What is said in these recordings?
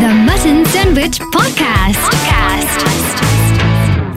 The Mutton Sandwich Podcast. Podcast.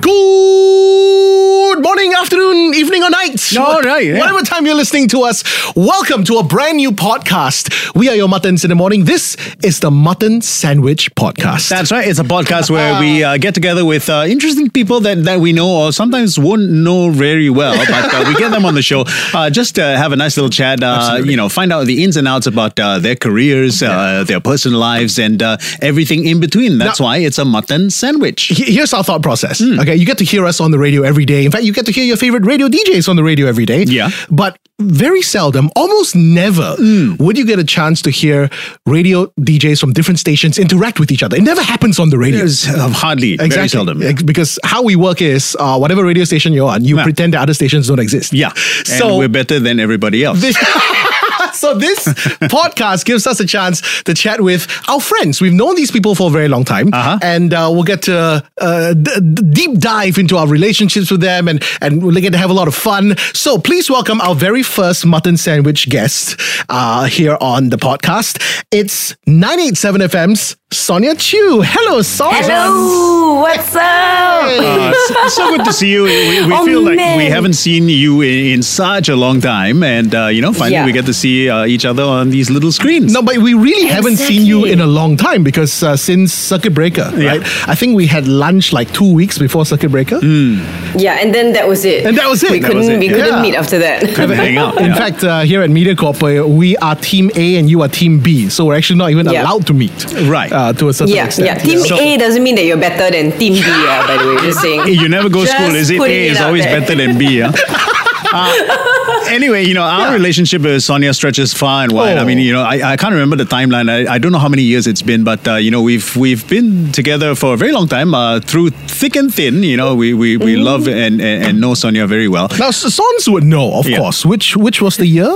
Good morning, afternoon, evening, or night. All right, yeah. Whatever time you're listening to us, welcome to a brand new podcast. We are your Muttons in the morning. This is the Mutton Sandwich Podcast. That's right. It's a podcast where we uh, get together with uh, interesting people that, that we know or sometimes won't know very well, but uh, we get them on the show uh, just to have a nice little chat. Uh, you know, find out the ins and outs about uh, their careers, uh, their personal lives, and uh, everything in between. That's Now- why it's a mutton sandwich. Here's our thought process. Hmm. Okay, you get to hear us on the radio every day. In fact, you get to hear your favorite radio DJs on the radio every day. Yeah. But very seldom, almost never, Hmm. would you get a chance to hear radio DJs from different stations interact with each other. It never happens on the radio. Uh, hardly, very Exactly. seldom. Ex- Because how we work is uh, whatever radio station you're on, you Yeah. pretend that other stations don't exist. Yeah, So and we're better than everybody else. so this podcast gives us a chance to chat with our friends. We've known these people for a very long time, Uh-huh. and uh, we'll get to uh, d- d- deep dive into our relationships with them, and and we'll get to have a lot of fun. So please welcome our very first mutton sandwich guest uh, here on the podcast. It's 987 FM's Sonia Chew. Hello, Sonia. Hello, what's up? Uh, it's so good to see you. We, we Oh, feel like we haven't seen you in, in such a long time, and uh, you know, finally Yeah. we get to see uh, each other on these little screens. No, but we really haven't seen you in a long time because uh, since Circuit Breaker, Yeah. right? I think we had lunch like two weeks before Circuit Breaker. Yeah, and then that was it. And that was it. We That couldn't. it, We yeah. couldn't Yeah. meet after that. Couldn't hang out. In fact, uh, here at MediaCorp, uh, we are Team A and you are Team B, so we're actually not even Yeah. allowed to meet. Right. Uh, to a certain yeah, extent. yeah. Team So- A doesn't mean that you're better than Team B. Uh, by the way, just saying. you never go Just school, is it? A it is out always there. better than B. Yeah. Uh, anyway, you know, our relationship with Sonia stretches far and wide. I Oh. mean, you know, I, I can't remember the timeline. I, I don't know how many years it's been, but uh, you know, we've we've been together for a very long time, uh, through thick and thin. You know, we we, we love and, and and know Sonia very well. Now, S- Sons would know, of Yeah. course. Which which was the year?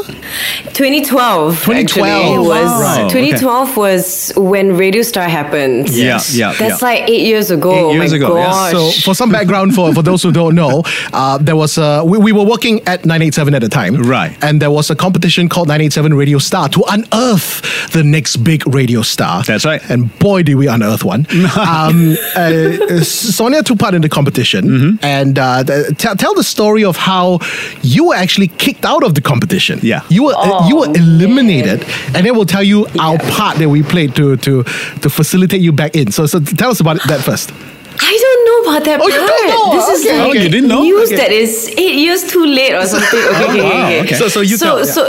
2012. 2012. Actually, was Wow. Okay. 2012 was when Radio Star happened. Yeah, yeah, That's yeah. like eight years ago. Eight oh years my ago, yeah. So, for some background, for, for those who don't know, uh, there was a, we, we were working at 987 at the time. Right. And there was a competition called 987 Radio Star to unearth the next big radio star. That's right. And boy, did we unearth one. um, uh, Sonia took part in the competition. Mm-hmm. And uh, th- tell tell the story of how you were actually kicked out of the competition. Yeah. You were, Oh, you were eliminated. And then we'll tell you our part that we played to, to, to facilitate you back in. So, so tell us about that first. I don't know about that Oh, part. you don't know? This is Okay, like. Oh, you didn't know? news Okay. that is eight years too late or something. Okay, oh, okay, okay, okay. So- so you so, tell, yeah. so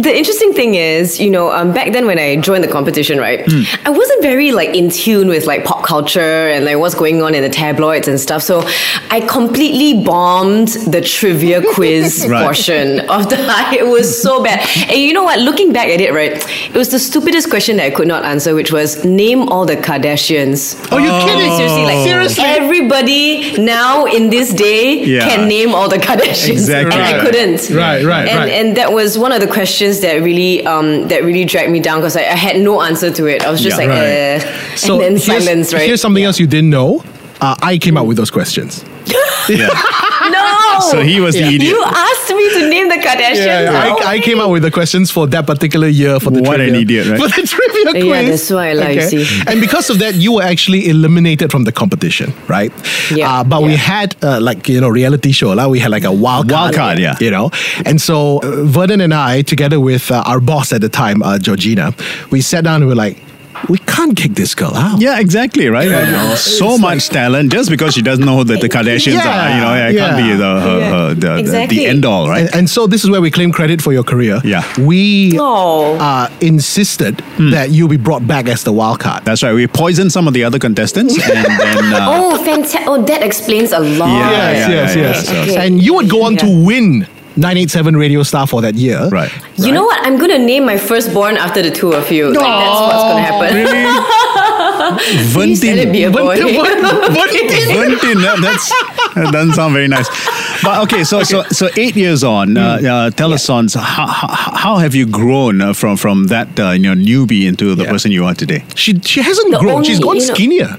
the interesting thing is, you know, um, back then when I joined the competition, right, Hmm. I wasn't very like in tune with like pop culture and like what's going on in the tabloids and stuff. So I completely bombed the trivia quiz Right. portion of the. It was so bad. And you know what? Looking back at it, right, it was the stupidest question that I could not answer, which was name all the Kardashians. Oh, you kidding? Seriously, like Seriously? everybody now in this day Yeah. can name all the Kardashians, Exactly. and I Right. couldn't. Right, right, and, right. And that was one of the questions that really, um, that really dragged me down because I, I had no answer to it. I was just Yeah. like, Right. uh, So and then here's, silence, right? here's something else you didn't know. Uh, I came up with those questions. Yeah. No. So he was the idiot. You asked me to name the Kardashians. Oh, I, I came up with the questions for that particular year for the What an trivia. idiot, right? For the trivia quiz. Yeah, that's why I like, see. And because of that, you were actually eliminated from the competition, right? Yeah, Uh, but we had uh, like you know reality show, like we had like a wild card, Wild card, yeah. You know, and so uh, Vernon and I, together with uh, our boss at the time, uh, Georgina, we sat down and we were like, we can't kick this girl out. Yeah, exactly, right? so much talent just because she doesn't know that the Kardashians Yeah, are, you know, it can't yeah. be the, her, Yeah. her, the, the, Exactly. the end all, right? And, and so this is where we claim credit for your career. Yeah. We Oh. uh, insisted that you be brought back as the wild card. That's right. We poisoned some of the other contestants and then. Uh, Oh, fantastic. Oh, that explains a lot. Yeah, yes, yeah, yes, yeah, yes. yeah. Okay. And you would go on to win 987 radio star for that year. Right. You know what? I'm gonna name my firstborn after the two of you. Like, that's what's gonna happen. Please let it be a boy. Ventin, that, that's, that doesn't sound very nice. But okay, so so so eight years on, uh, Hmm. uh, tell us, Sons, how, how, how have you grown uh, from from that uh, you know newbie into the Yeah. person you are today? She she hasn't The grown. She's only, gone you know- skinnier.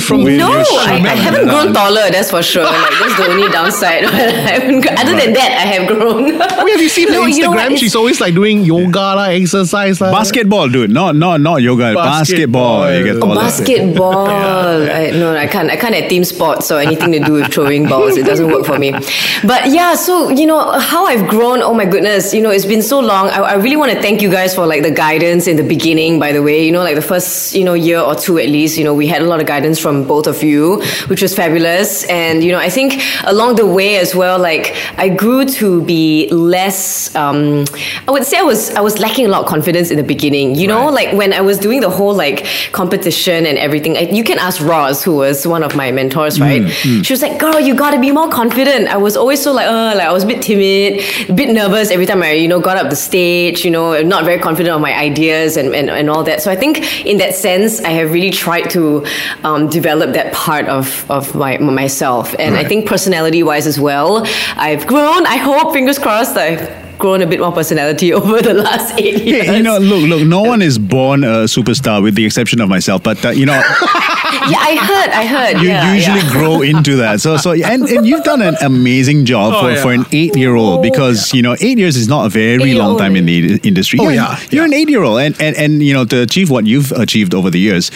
From When no, you I, I haven't that. grown taller. That's for sure. Like that's the only downside. I haven't Other than that, I have grown. Oh, have you seen her No, you know? Instagram? It's- She's always like doing yoga, la, exercise. la. Basketball, dude. Not not not yoga. Basketball. Basketball. You get Oh, taller. Basketball. I, no, I can't. I can't at team sports or anything to do with throwing balls. It doesn't work for me. But yeah, so you know how I've grown. Oh my goodness, you know it's been so long. I, I really want to thank you guys for like the guidance in the beginning. By the way, you know like the first you know year or two at least, you know we had a lot of guidance from both of you, which was fabulous. And you know I think along the way as well, like I grew to be less. Um, I would say I was I was lacking a lot of confidence in the beginning. You know, like when I was doing the whole like competition and everything. I, you can ask Roz, who was one of my mentors, right? She was like, "Girl, you got to be more confident." I was always so like, uh, like I was a bit timid, a bit nervous every time I, you know, got up the stage. You know, not very confident on my ideas and, and, and all that. So I think in that sense, I have really tried to um, develop that part of of my myself, and I think personality wise as well, I've grown. I hope, fingers crossed, I've grown a bit more personality over the last eight years. Hey, you know, look, look. No one is born a superstar, with the exception of myself. But uh, you know, yeah, I heard, I heard. you yeah, usually yeah. grow into that. So, so, and, and you've done an amazing job Oh, for, yeah. for an eight-year-old because you know eight years is not a very long time in the industry. Oh, You're- yeah, you're an eight-year-old, and, and and you know to achieve what you've achieved over the years.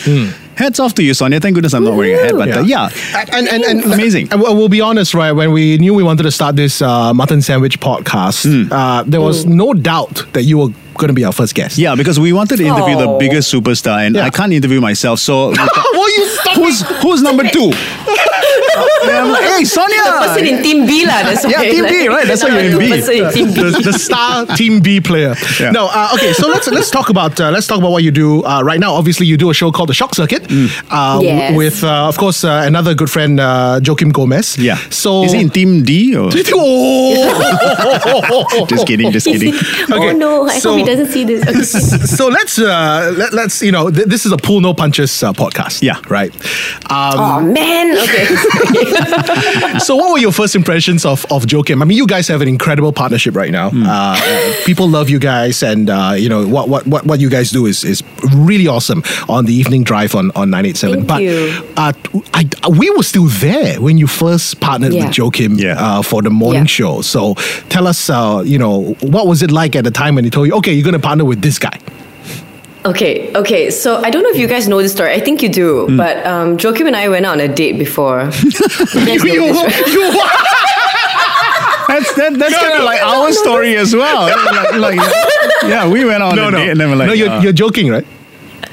Hats off to you, Sonia. Thank goodness I'm not wearing a hat, but uh, yeah, And, and, and Amazing. And we'll we'll be honest, right? When we knew we wanted to start this uh, mutton sandwich podcast, Hmm. uh, there was no doubt that you were going to be our first guest. yeah, because we wanted to interview the Oh. biggest superstar, and Yeah. I can't interview myself. So, well, you stop who's who's number two? Yeah, I'm like, hey, Sonia. The person in Team B lah. That's Yeah, why, Team B, right, that's why you're in B. in Team B. the, the star Team B player. Yeah. No, uh, okay. So let's let's talk about uh, let's talk about what you do uh, right now. Obviously, you do a show called The Shock Circuit, uh, w- Yes. with uh, of course uh, another good friend uh, Joakim Gomez. Yeah. So is he in Team D or? Oh. just kidding, just kidding. Okay, Oh no, I so- hope he doesn't see this. Okay. so let's uh, let, let's you know th- this is a pull no punches uh, podcast. Yeah. right. Um, oh man, okay. so what were your first impressions of of Joakim? I mean, you guys have an incredible partnership right now. Hmm. Uh, people love you guys, and uh, you know what, what what what you guys do is is really awesome on the evening drive on on nine eight seven. Thank But you. Uh, I, we were still there when you first partnered Yeah. with Joakim Yeah. uh, for the morning Yeah. show. So tell us, uh, you know, what was it like at the time when he told you, okay, you're going to partner with this guy? Okay, okay. So I don't know if you guys know this story. I think you do. Hmm. But um, Joakim and I went out on a date before. You You- right? you- That's that, that's kind of like our story as well. like, like, yeah, we went on no, a no, date and then we're like, no, you're, uh, you're joking, right?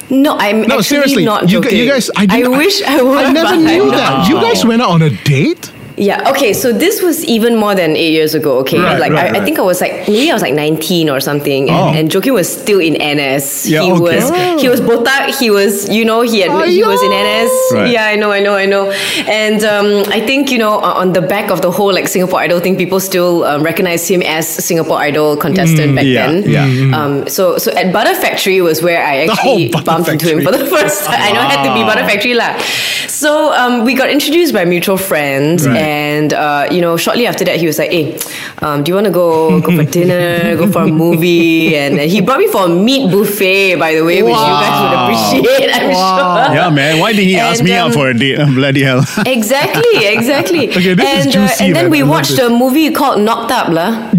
No, I'm No, actually seriously, not you, joking. you guys. I, didn't, wish I would. I never knew I'm that. You guys went out on a date. Yeah. Okay. So this was even more than eight years ago. Okay. Right, like right, I, I think I was like maybe I was like nineteen or something, and, Oh. and Joakim was still in NS. Yeah, he okay. was he was botak. He was you know he had he was in NS. Right. Yeah, I know, I know, I know. And um, I think you know on the back of the whole like Singapore Idol thing, people still um, recognize him as Singapore Idol contestant back Mm, yeah, then. yeah. Um, so so at Butter Factory was where I actually Butter bumped into him for the first time. I know it had to be Butter Factory lah. So um, we got introduced by mutual friends, Right. And uh, you know shortly after that he was like, "Hey, um, do you want to go go for dinner, go for a movie?" And, and he brought me for a meat buffet, by the way, which you guys would appreciate. I'm sure. yeah, man. Why did he ask And, me out um, for a date? Bloody hell. Exactly, exactly. Okay, this is and, juicy, and then man. we watched this. a movie called Knocked Up, lah.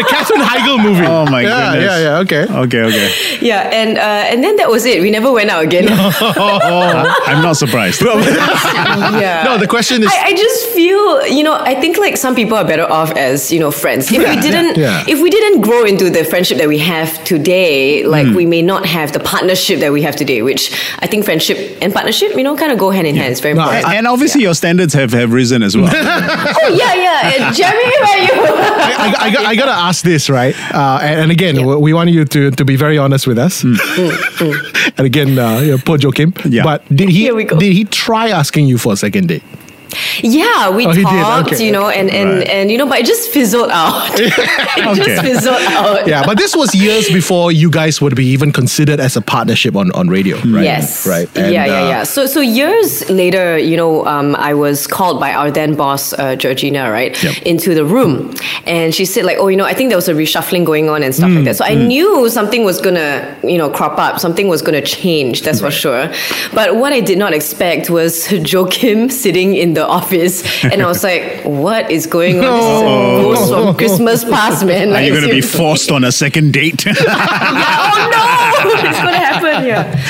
The Katherine Heigl movie. Oh my yeah, goodness. Yeah, yeah, yeah. okay. Okay, okay. Yeah, and uh, and then that was it. We never went out again. I'm not surprised. yeah. No, the question is. I, I just feel, you know, I think like some people are better off as, you know, friends. If Yeah, we didn't yeah. if we didn't grow into the friendship that we have today, like Hmm. we may not have the partnership that we have today, which I think friendship and partnership, you know, kind of go hand in hand. It's very No, important. and, and obviously your standards have, have risen as well. oh yeah, yeah. And Jeremy, where are you? I, I, got, I gotta ask this, right? Uh, and, and again, we- we want you to, to be very honest with us. and again, uh, you know, poor Joakim. Yeah. But did he Here we go. did he try asking you for a second date? Yeah, we Oh, talked, okay. you know, and and, Right. and you know, but it just fizzled out. it Okay. just fizzled out. yeah, but this was years before you guys would be even considered as a partnership on, on radio, right? Yes. Right. yeah, And, yeah, uh, yeah. So, so years later, you know, um, I was called by our then boss, uh, Georgina, right, Yep. into the room, and she said like, oh, you know, I think there was a reshuffling going on and stuff like that. So I knew something was gonna, you know, crop up. Something was gonna change. That's for sure. But what I did not expect was Joakim sitting in the office, and I was like, what is going on? This is a ghost from Christmas past, man. Are you going to be forced on a second date? oh no, it's gonna happen. Yeah,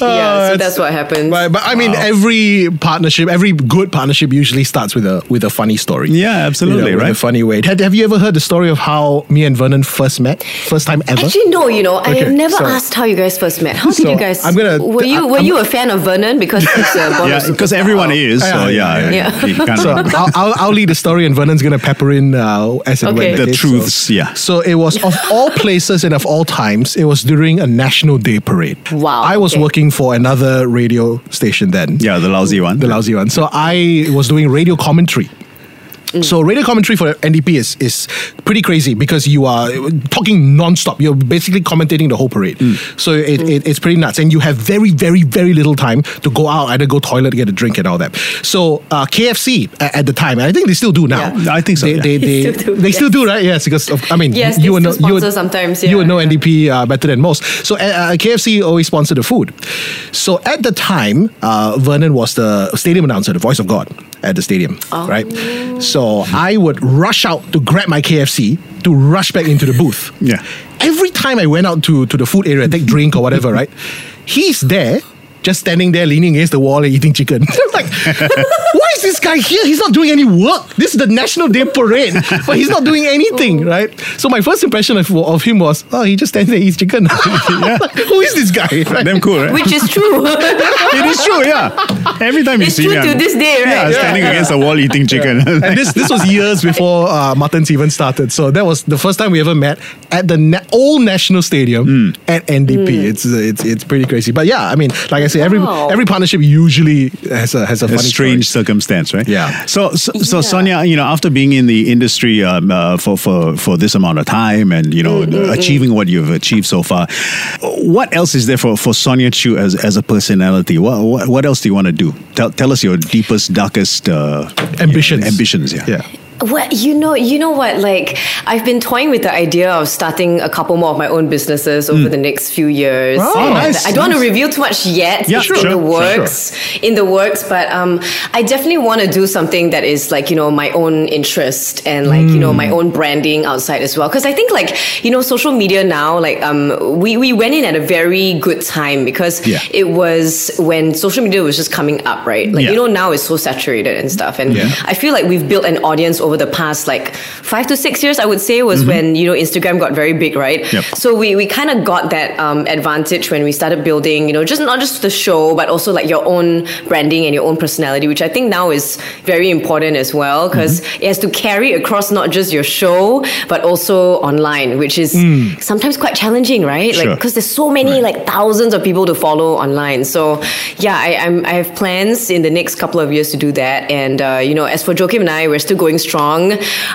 oh, yeah. So that's what happened. But, but I mean, every partnership, every good partnership usually starts with a with a funny story. Yeah, absolutely, You know, with right? A funny way. Have, have you ever heard the story of how me and Vernon first met? First time ever? Actually, no. You know, I have never so- asked how you guys first met. How did So, you guys? I'm gonna- Were you were I'm- you a fan of Vernon because it's a yeah, because everyone is. So Yeah, yeah, yeah, yeah. you kind so I'll, I'll, I'll lead the story and Vernon's going to pepper in uh, as and. Okay. it the is, truths. So. Yeah. So it was of all places and of all times, it was during a National Day parade. Wow, I was okay. working for another radio station then. Yeah, the lousy one. The lousy one. So I was doing radio commentary. So radio commentary for NDP is is pretty crazy because you are talking non-stop. You're basically commentating the whole parade. So it, it, it's pretty nuts, and you have very very very little time to go out, either go toilet, get a drink, and all that. So uh, KFC at, at the time, and I think they still do now. Yeah. I think so, They, yeah. they, they, They still do, they yes. still do, right? Yes, because of, I mean, Yes, you would know you would, sometimes, You would know yeah. NDP uh, better than most. So uh, uh, KFC always sponsored the food. So at the time, uh, Vernon was the stadium announcer, the voice of God at the stadium, Oh. right? So I would rush out to grab my KFC to rush back into the booth. Yeah. Every time I went out to, to the food area, take drink or whatever, right? He's there. Just standing there, leaning against the wall and eating chicken. like, why is this guy here? He's not doing any work. This is the National Day Parade, but he's not doing anything, right? So my first impression of, of him was, oh, he just stands there, eats chicken. Like, Who is this guy? Right? Damn cool, right? Which is true. it is true, yeah. Every time you It's see true me, to this day, right? Yeah, Yeah. standing against a wall eating chicken. and this this was years before uh, Muttons even started. So that was the first time we ever met at the na- old National Stadium at NDP. It's uh, it's it's pretty crazy. But yeah, I mean, like I say, every Wow. every partnership usually has a has a a funny strange story. circumstance, right? Yeah. So, so, so Yeah. Sonia, you know, after being in the industry um, uh, for for for this amount of time and you know Mm, achieving what you've achieved so far, what else is there for, for Sonia Chew as as a personality? What what, what else do you want to do? Tell tell us your deepest, darkest uh, Ambitions. Ambitions, yeah. Yeah. Well, you know, you know what? Like, I've been toying with the idea of starting a couple more of my own businesses over the next few years. Oh, And nice, I don't want to reveal too much yet. Yeah, sure, in the sure, works, in the works. But um, I definitely want to do something that is like you know my own interest and like you know my own branding outside as well. Because I think like you know social media now, like um, we we went in at a very good time because Yeah. it was when social media was just coming up, right? Like Yeah. you know now it's so saturated and stuff, and. I feel like we've built an audience over the past like five to six years. I would say was when you know Instagram got very big, right? Mm-hmm. Yep. So we we kind of got that um, advantage when we started building, you know, just not just the show, but also like your own branding and your own personality, which I think now is very important as well because Mm-hmm. it has to carry across not just your show but also online, which is sometimes quite challenging, right? Like Mm. Sure. because there's so many like thousands of people to follow online. So yeah, I, I'm I have plans in the next couple of years to do that. And uh, you know, as for Joakim and I, we're still going strong.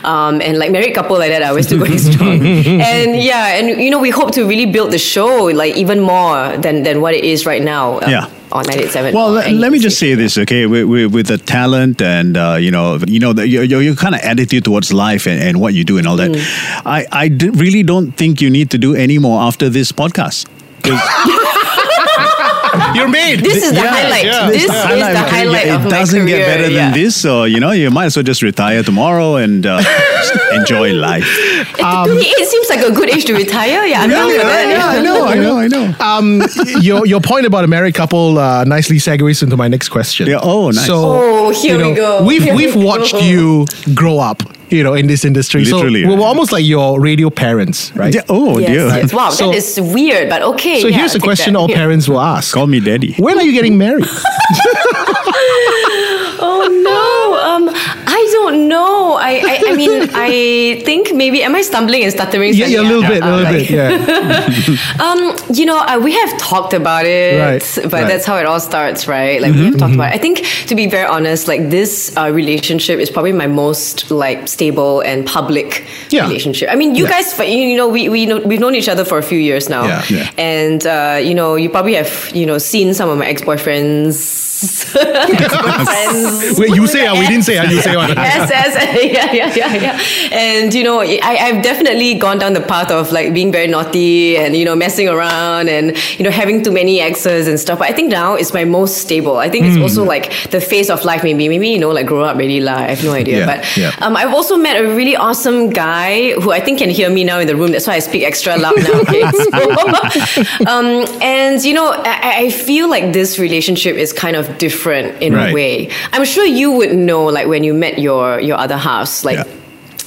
Um, and like married couple like that, uh, we're still going strong. and yeah, and you know, we hope to really build the show like even more than than what it is right now. uh, Yeah. On 987. Well, let, let me just say this, okay? With, with, with the talent and uh, you know, you know, the, your, your, your kind of attitude towards life and, and what you do and all that, Mm. I I d- really don't think you need to do any more after this podcast. 'Cause- You're made. This is the Yeah, highlight. yeah. This is It's the highlight it of my career. It doesn't career. get better yeah. than this, so you know you might as well just retire tomorrow and uh, enjoy life. 28 seems like a good age to retire. Yeah, I'm down for that. yeah, I know, I know, I know. um, your your point about a married couple uh, nicely segues into my next question. Yeah, oh, nice. So, Oh, here you know, we go. We've Here we've we watched go. you grow up, you know, in this industry. Literally, so we right. almost like your radio parents, right? Yeah, oh Yes, dear. yes. Wow, So- that is weird, but okay. So yeah, here's a question that. all parents will ask: Call me daddy. When are you getting married? Oh no, I don't know. no, I, I, mean, I think maybe am I stumbling and stuttering? Yeah, yeah, a little bit, a little Like- bit. Yeah. Um, you know, uh, we have talked about it, Right, but right. that's how it all starts, right? Like we have talked about. It. I think, to be very honest, like this uh, relationship is probably my most like stable and public Yeah. relationship. I mean, you Yeah. guys, you know, we we know, we've known each other for a few years now. Yeah. and uh, you know, you probably have you know seen some of my ex boyfriends. Ex-boyfriends. Wait, you say, ah, we didn't say, ah, you say one. yes, yes, yeah, yeah, yeah, yeah. And you know, I, I've definitely gone down the path of like being very naughty and you know messing around and you know having too many exes and stuff. But I think now it's my most stable. I think it's also like the phase of life. Maybe, maybe you know, like grow up really lah. I have no idea. Yeah, but yeah. um, I've also met a really awesome guy who I think can hear me now in the room. That's why I speak extra loud now. Okay. So, um, and you know, I, I feel like this relationship is kind of different in Right. a way. I'm sure you would know, like when you met your your other halves, like. Yeah.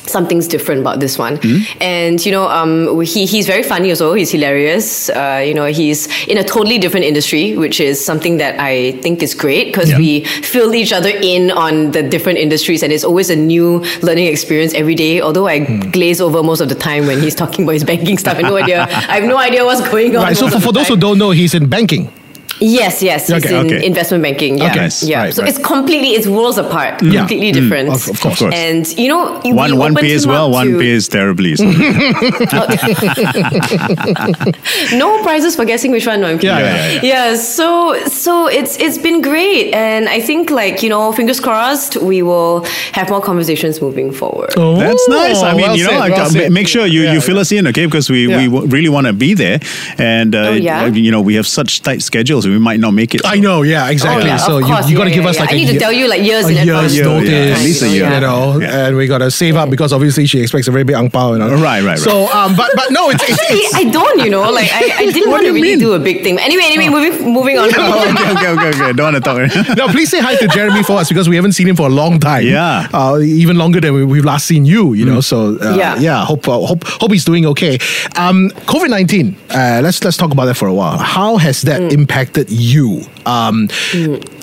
Something's different about this one, Hmm? and you know, um, he he's very funny also. He's hilarious. Uh, you know, he's in a totally different industry, which is something that I think is great because Yeah. we fill each other in on the different industries, and it's always a new learning experience every day. Although I Hmm. glaze over most of the time when he's talking about his banking stuff, I have no idea. I have no idea what's going on. Right. So for, for those who don't know, he's in banking. Yes, yes, he's Okay, in okay. investment banking. Yeah, Okay, yeah. right, so right. it's completely it's worlds apart, Yeah. completely different. Of- of course. Of course. And you know, One one opened pays well, up one pays terribly. So. no prizes for guessing which one. No, I'm kidding. Yeah, yeah, yeah. Yeah, so so it's it's been great, and I think like you know, fingers crossed, we will have more conversations moving forward. Oh, That's nice. I mean, well you know, said, well I- make sure you, Yeah, you fill us in, okay? Because we, Yeah. we w- really want to be there. And, uh, Oh, yeah? you know, we have such tight schedules, we might not make it. I know, yeah, exactly. Oh, yeah, so of you, course, you got to yeah, give yeah, us yeah. like I a need to year- tell you, like, years a in year's advance. Yeah, notice, yeah, at least a year. you know, Yeah. and we got to save up because obviously she expects a very big ang pao. You know? Right, right, right. So, um, but but no, it's, it's, Actually, it's I don't, you know, like I, I didn't want to really mean? do a big thing. Anyway, anyway, moving moving on. Oh, okay, okay, okay, okay. Don't want to talk. no, please say hi to Jeremy for us because we haven't seen him for a long time. Yeah. uh, even longer than we, we've last seen you. You know, so uh, Yeah. yeah. Hope uh, hope hope he's doing okay. Um, COVID nineteen. Uh, let's let's talk about that for a while. How has that impacted you? Um,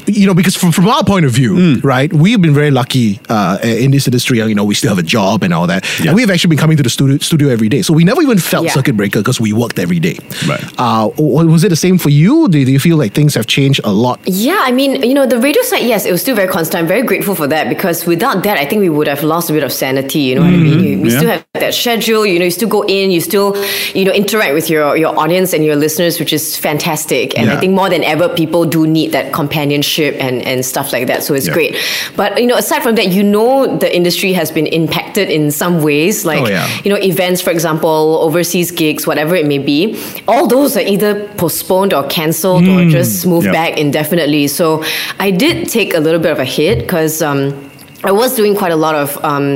You know, because from, from our point of view, right, we've been very lucky uh, in this industry. You know, we still have a job and all that. Yeah. And we've actually been coming to the studio, studio every day. So we never even felt Yeah. circuit breaker because we worked every day. Right. Uh, was it the same for you? Do, do you feel like things have changed a lot? Yeah, I mean, you know, the radio side, yes, it was still very constant. I'm very grateful for that because without that, I think we would have lost a bit of sanity. You know what I mean? You, we yeah. still have that schedule. You know, you still go in, you still, you know, interact with your your audience and your listeners, which is fantastic. And Yeah. I think more than ever, people do need that companionship and and stuff like that. So it's Yeah. great. But you know, aside from that, you know, the industry has been impacted in some ways, like Oh, yeah. you know, events, for example, overseas gigs, whatever it may be. All those are either postponed or cancelled or just moved Yep. back indefinitely. So I did take a little bit of a hit because. Um, I was doing quite a lot of, um,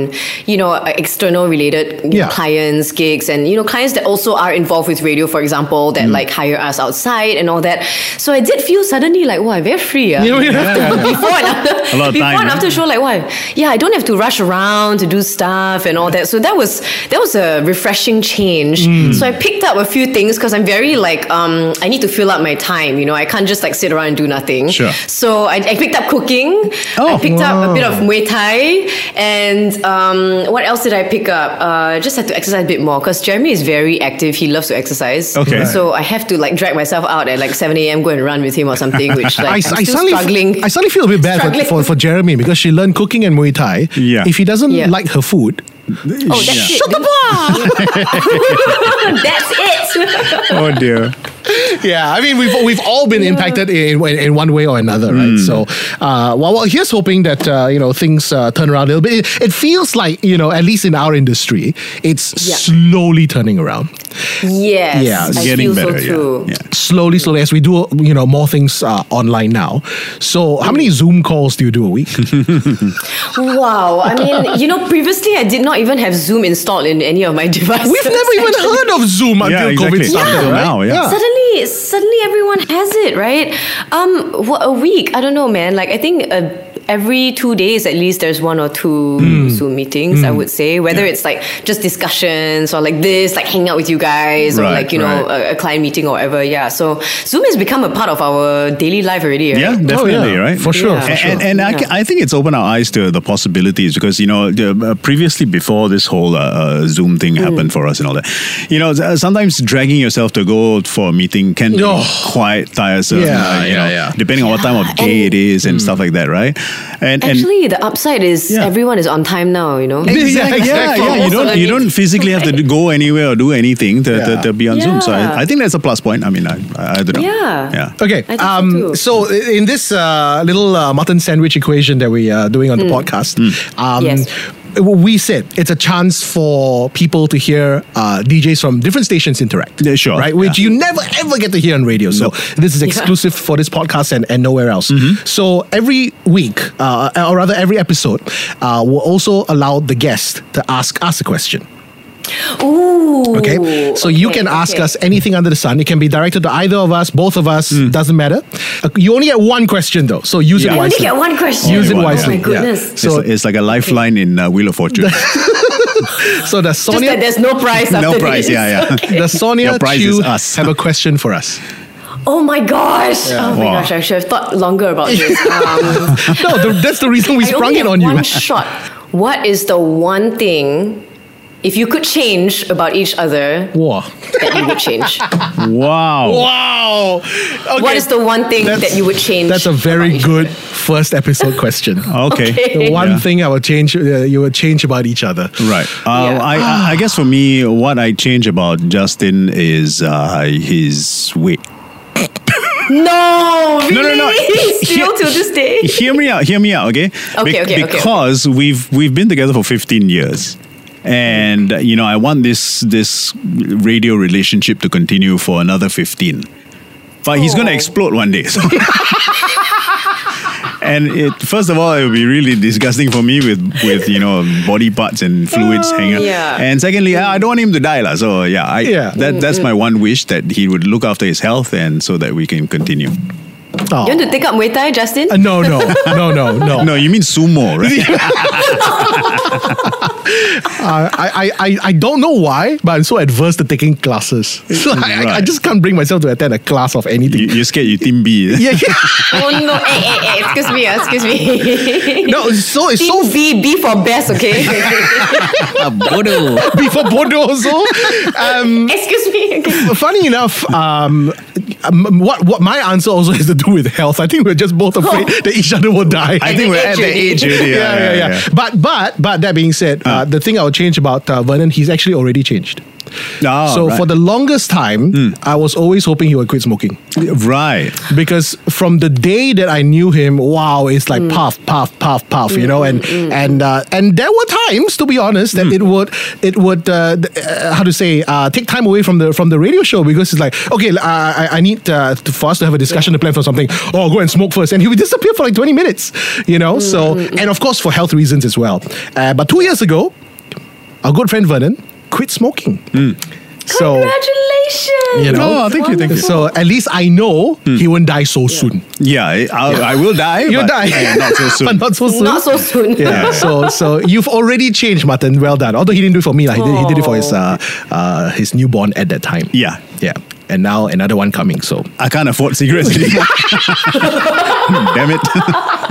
you know, external related Yeah. clients, gigs, and you know, clients that also are involved with radio, for example, that like hire us outside and all that. So I did feel suddenly like, wow, very free. ah. You know, you have to- before and after, A lot of before time, and right? after show, like, wow, yeah, I don't have to rush around to do stuff and all that. So that was that was a refreshing change. Hmm. So I picked up a few things because I'm very like, um, I need to fill up my time. You know, I can't just like sit around and do nothing. Sure. So I, I picked up cooking. Oh, I picked up a bit of wow. Muay Thai, and um, what else did I pick up? Uh, just had to exercise a bit more because Jeremy is very active. He loves to exercise. Okay. Right. So I have to like drag myself out at like 7 a.m. go and run with him or something. Which like I, I, am I still suddenly, struggling. I suddenly feel a bit bad for, for, for Jeremy because she learned cooking and Muay Thai. Yeah. If he doesn't Yeah. like her food, oh, that's Yeah. it. shut the That's it. oh, dear. yeah, I mean we've we've all been impacted in, in in one way or another, right? So, uh, well, well, here's hoping that uh, you know things uh, turn around a little bit. It, it feels like you know, at least in our industry, it's Yeah. slowly turning around. Yes. Yeah, it's I Getting feel better. so too. Yeah. yeah. Slowly, slowly, as we do you know more things uh, online now. So, how many Zoom calls do you do a week? Wow. I mean, you know, previously I did not even have Zoom installed in any of my devices. We've never even actually. heard of Zoom until Yeah, COVID exactly. started. Until right? now, yeah. Suddenly, suddenly everyone has it, right? Um, what a week? I don't know, man. Like I think a, every two days at least there's one or two Hmm. Zoom meetings. I would say whether it's like just discussions or like this, like hanging out with you guys, or like you know a, a client meeting or whatever. Yeah. So Zoom has become a part of our daily life already. Right? Yeah, definitely, right? Oh, For sure, Yeah. for And, sure. and, and I, ca- I think it's opened our eyes to the possibilities because you know uh, previously before this whole uh, uh, Zoom thing Mm. happened for us and all that, you know uh, sometimes dragging yourself to go for a meeting can be Oh. quite tiresome. Yeah, uh, you yeah, know, yeah. Depending on what time of day it is and stuff like that, right? And and Actually, the upside is Yeah. everyone is on time now. You know. yeah, Exactly. yeah, yeah. You don't you don't physically have to go anywhere or do anything to, to, Yeah. to be on Zoom. So I, I think that's a plus point. I mean, I, I, I don't know. Yeah. Yeah. Okay. I think so Um, so, in this uh, little uh, mutton sandwich equation that we are doing on the podcast, um, Yes. We said it's a chance for people to hear uh, DJs from different stations interact. Yeah, sure. Right? Which Yeah. you never ever get to hear on radio. So, this is exclusive for this podcast and, and nowhere else. So, every week, uh, or rather, every episode, uh, will also allow the guest to ask us a question. Ooh. Okay. So you can ask okay. us anything under the sun. It can be directed to either of us, both of us, Hmm. doesn't matter. Uh, You only get one question though, so use Yeah. it I only wisely. get one question. Use it Only one, wisely. Oh my goodness. Yeah. So So, it's, it's like a lifeline in uh, Wheel of Fortune. so does Just Sonia, that there's no prize no prize. this. Yeah, yeah. does Sonia Your prize Chew us. have a question for us? Oh my gosh. Oh my Wow. gosh. I should have thought longer about this. Um, No, the, that's the reason we I sprung only it have on you. One shot. What is the one thing, if you could change about each other, Wow. that you would change? Wow. Wow. Okay. What is the one thing That's- that you would change? That's a very about each good first episode question. Okay. The one Yeah. thing I would change, uh, you would change about each other. Right. Uh, Yeah. I, I, I guess for me, what I change about Justin is uh, his weight. No, really? No, no, no. Still to this day. Hear me out. Hear me out. Okay. Okay, okay, okay, okay. Because we've we've been together for 15 years. And uh, you know, I want this this radio relationship to continue for another 15. But he's going to Oh. explode one day. so- and it first of all, it would be really disgusting for me with with you know body parts and fluids hanging. out. yeah. And secondly, I don't want him to die, lah. So yeah, I, Yeah. that that's my one wish that he would look after his health and so that we can continue. Oh. You want to take up Muay Thai, Justin? Uh, no, no, no, no, no. No, you mean sumo, right? Uh, I, I, I, I don't know why, but I'm so adverse to taking classes. So I, I, I just can't bring myself to attend a class of anything. you, you're scared you team B. yeah, yeah. oh no! Hey, hey, hey! Excuse me, uh, excuse me. No, it's so it's so Team B, B for best, okay? Bodo. B for Bodo also. Um, excuse me. Okay. funny enough, um, um, what what my answer also has to do with health. I think we're just both afraid that each other will die. I think we're at the age already. yeah, yeah, yeah, But but but that being said, uh, the thing I would change about uh, Vernon, he's actually already changed. Oh, so right. for the longest time, I was always hoping he would quit smoking. right. because from the day that I knew him, wow, it's like puff, puff, puff, puff, you know, and and uh, and there were times, to be honest, that it would it would uh, th- uh, how to say uh, take time away from the from the radio show because it's like okay, uh, I, I need uh, to, for us to have a discussion to plan for something. Oh, go and smoke first, and he would disappear for like twenty minutes, you know. So and of course for health reasons as well. Uh, but two years ago, our good friend Vernon quit smoking. So. Congratulations! You know, Oh, thank you, thank you. So at least I know he won't die so soon. Yeah, I, I'll, I will die. You'll but, die. uh, not so soon. but not so soon. Not so soon. Yeah. so so you've already changed, Martin. Well done. Although he didn't do it for me, like, he, did, he did it for his uh, uh, his newborn at that time. Yeah. Yeah. And now another one coming. So I can't afford cigarettes anymore. Damn it.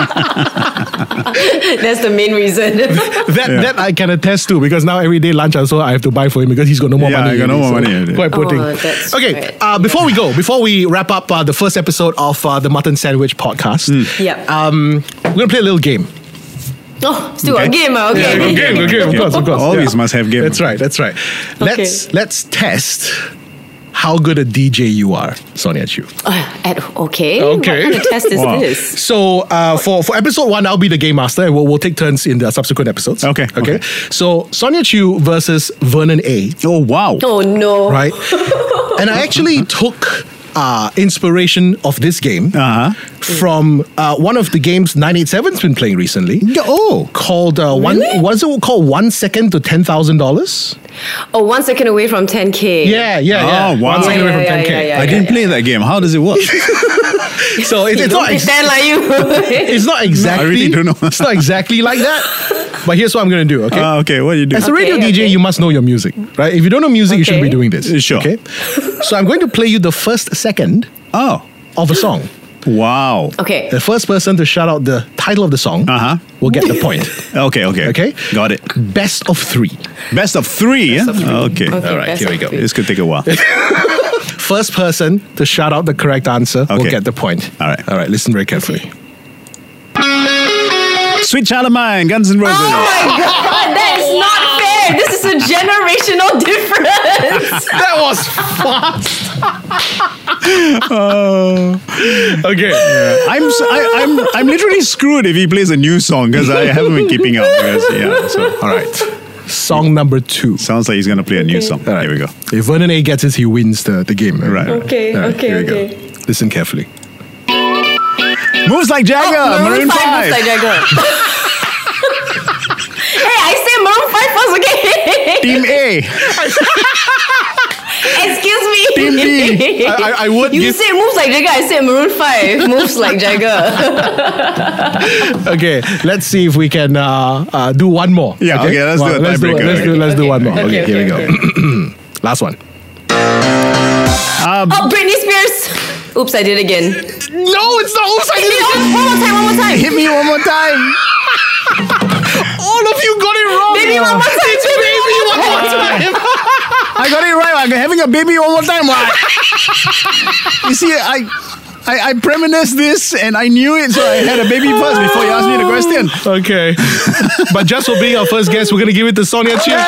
That's the main reason. that that I can attest to because now every day lunch also I have to buy for him because he's got no more Yeah, money. I got no more so money already. Quite poor Oh, thing. that's Okay. right. Uh, before we go, before we wrap up uh, the first episode of uh, the Mutton Sandwich podcast, Yep. um, we're gonna play a little game. oh, still Okay. a game, okay. Yeah, good game, good game, of course, of course. Always yeah. must have game. That's right, that's right. Let's let's test how good a DJ you are, Sonia Chew. Uh, at, okay. Okay. What kind of test is Wow. this? So uh, for for episode one, I'll be the game master, and we'll, we'll take turns in the subsequent episodes. Okay, Okay. okay. So Sonia Chew versus Vernon A. Oh, wow. Oh no. Right. and I actually took uh, inspiration of this game Uh-huh. from uh, one of the games 987's been playing recently. Oh. Called uh, one Really? was it called one second to ten thousand dollars? Oh, one second away from 10k. Yeah, yeah, yeah. Oh, wow. One second away from yeah, ten k. yeah, yeah, I didn't play that game. How does it work? So it, it's Don't not. Ex- like you. it's not exactly. I really don't know. it's not exactly like that. But here's what I'm going to do. Okay. Ah, okay, what do you do? As a radio Okay, DJ, okay. you must know your music, right? If you don't know music, you shouldn't be doing this. Sure. Okay. so I'm going to play you the first second Oh, of a song. wow. okay. The first person to shout out the title of the song Uh-huh. will get the point. Okay, okay. Okay. Got it. Best of three. Best of three. yeah? Okay. Okay, All right, here we go. three. This could take a while. First person to shout out the correct answer will get the point. All right. All right. Listen very carefully. Sweet Child of Mine, Guns N' Roses. Oh my god, that is not fair. This is a generational difference. That was fast. Oh. okay. I'm, s- I, am I'm, I'm literally screwed if he plays a new song because I haven't been keeping up. Because, yeah, so. All right. Song number two. Sounds like he's going to play a new song. All right. Here we go. If Vernon A gets it, he wins the, the game. Right. Okay, All right, okay, here we okay. go. Listen carefully. Moves like Jagger, Oh, Maroon, 5. moves like Jagger. hey, I said Maroon 5 first, okay? Team A. Excuse me. Team B. I, I, I would You give. said moves like Jagger, I said Maroon 5. Moves like Jagger. Okay, let's see if we can uh, uh, do one more. Yeah, okay, let's do a let's do, tiebreaker, let's do, let's do one more. Okay, okay, here we okay, go. Last one. oh, Britney Spears. Oops, I did it again. No, it's not. Oops, I Hit did me it. one one more time, one more time. Hit me one more time. All of you got it wrong. Baby, one more time. It's baby one more time. I got it right. I'm having a baby one more time. Why? you see, I, I, I premonitioned this and I knew it, so I had a baby first before you asked me the question. Okay, but just for being our first guest, we're gonna give it to Sonia Chin.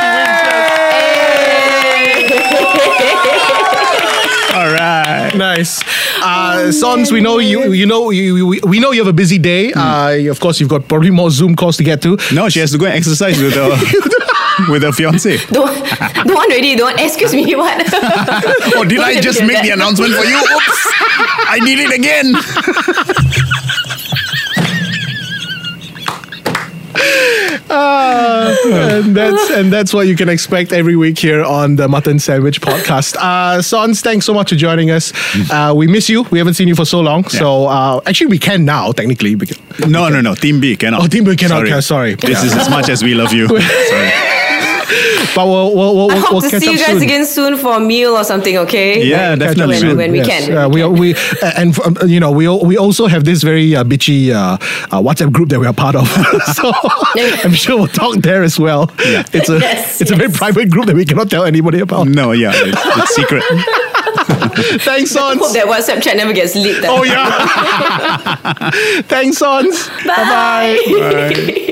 Nice. Uh, Sons, we know you. You know you. We, we know you have a busy day. Uh, of course, you've got probably more Zoom calls to get to. No, she has to go and exercise with her with her fiance. Don't, don't want already. Don't. Excuse me. What? Or did I Don't just make that. the announcement for you? Oops! I did it again. And that's and that's what you can expect every week here on the Mutton Sandwich Podcast. Uh, Sons, thanks so much for joining us. Uh, we miss you. We haven't seen you for so long. So uh, actually, we can now technically. Because, No, no, no. Team B cannot. Oh, Team B cannot, okay, sorry. This is as much as we love you. Sorry. But we'll we'll, we'll, I we'll, hope we'll to see up you guys soon. again soon for a meal or something. Okay? Yeah, Catch definitely. soon. When we Yes. can, Uh, when we, we can. we and um, you know we we also have this very uh, bitchy uh, uh, WhatsApp group that we are part of. so I'm sure we'll talk there as well. Yeah. It's a Yes, it's a very private group that we cannot tell anybody about. No, yeah, it's, it's secret. Thanks, Sons. Hope that WhatsApp chat never gets leaked. Oh yeah. Thanks, Sons. Bye. Bye-bye. Bye.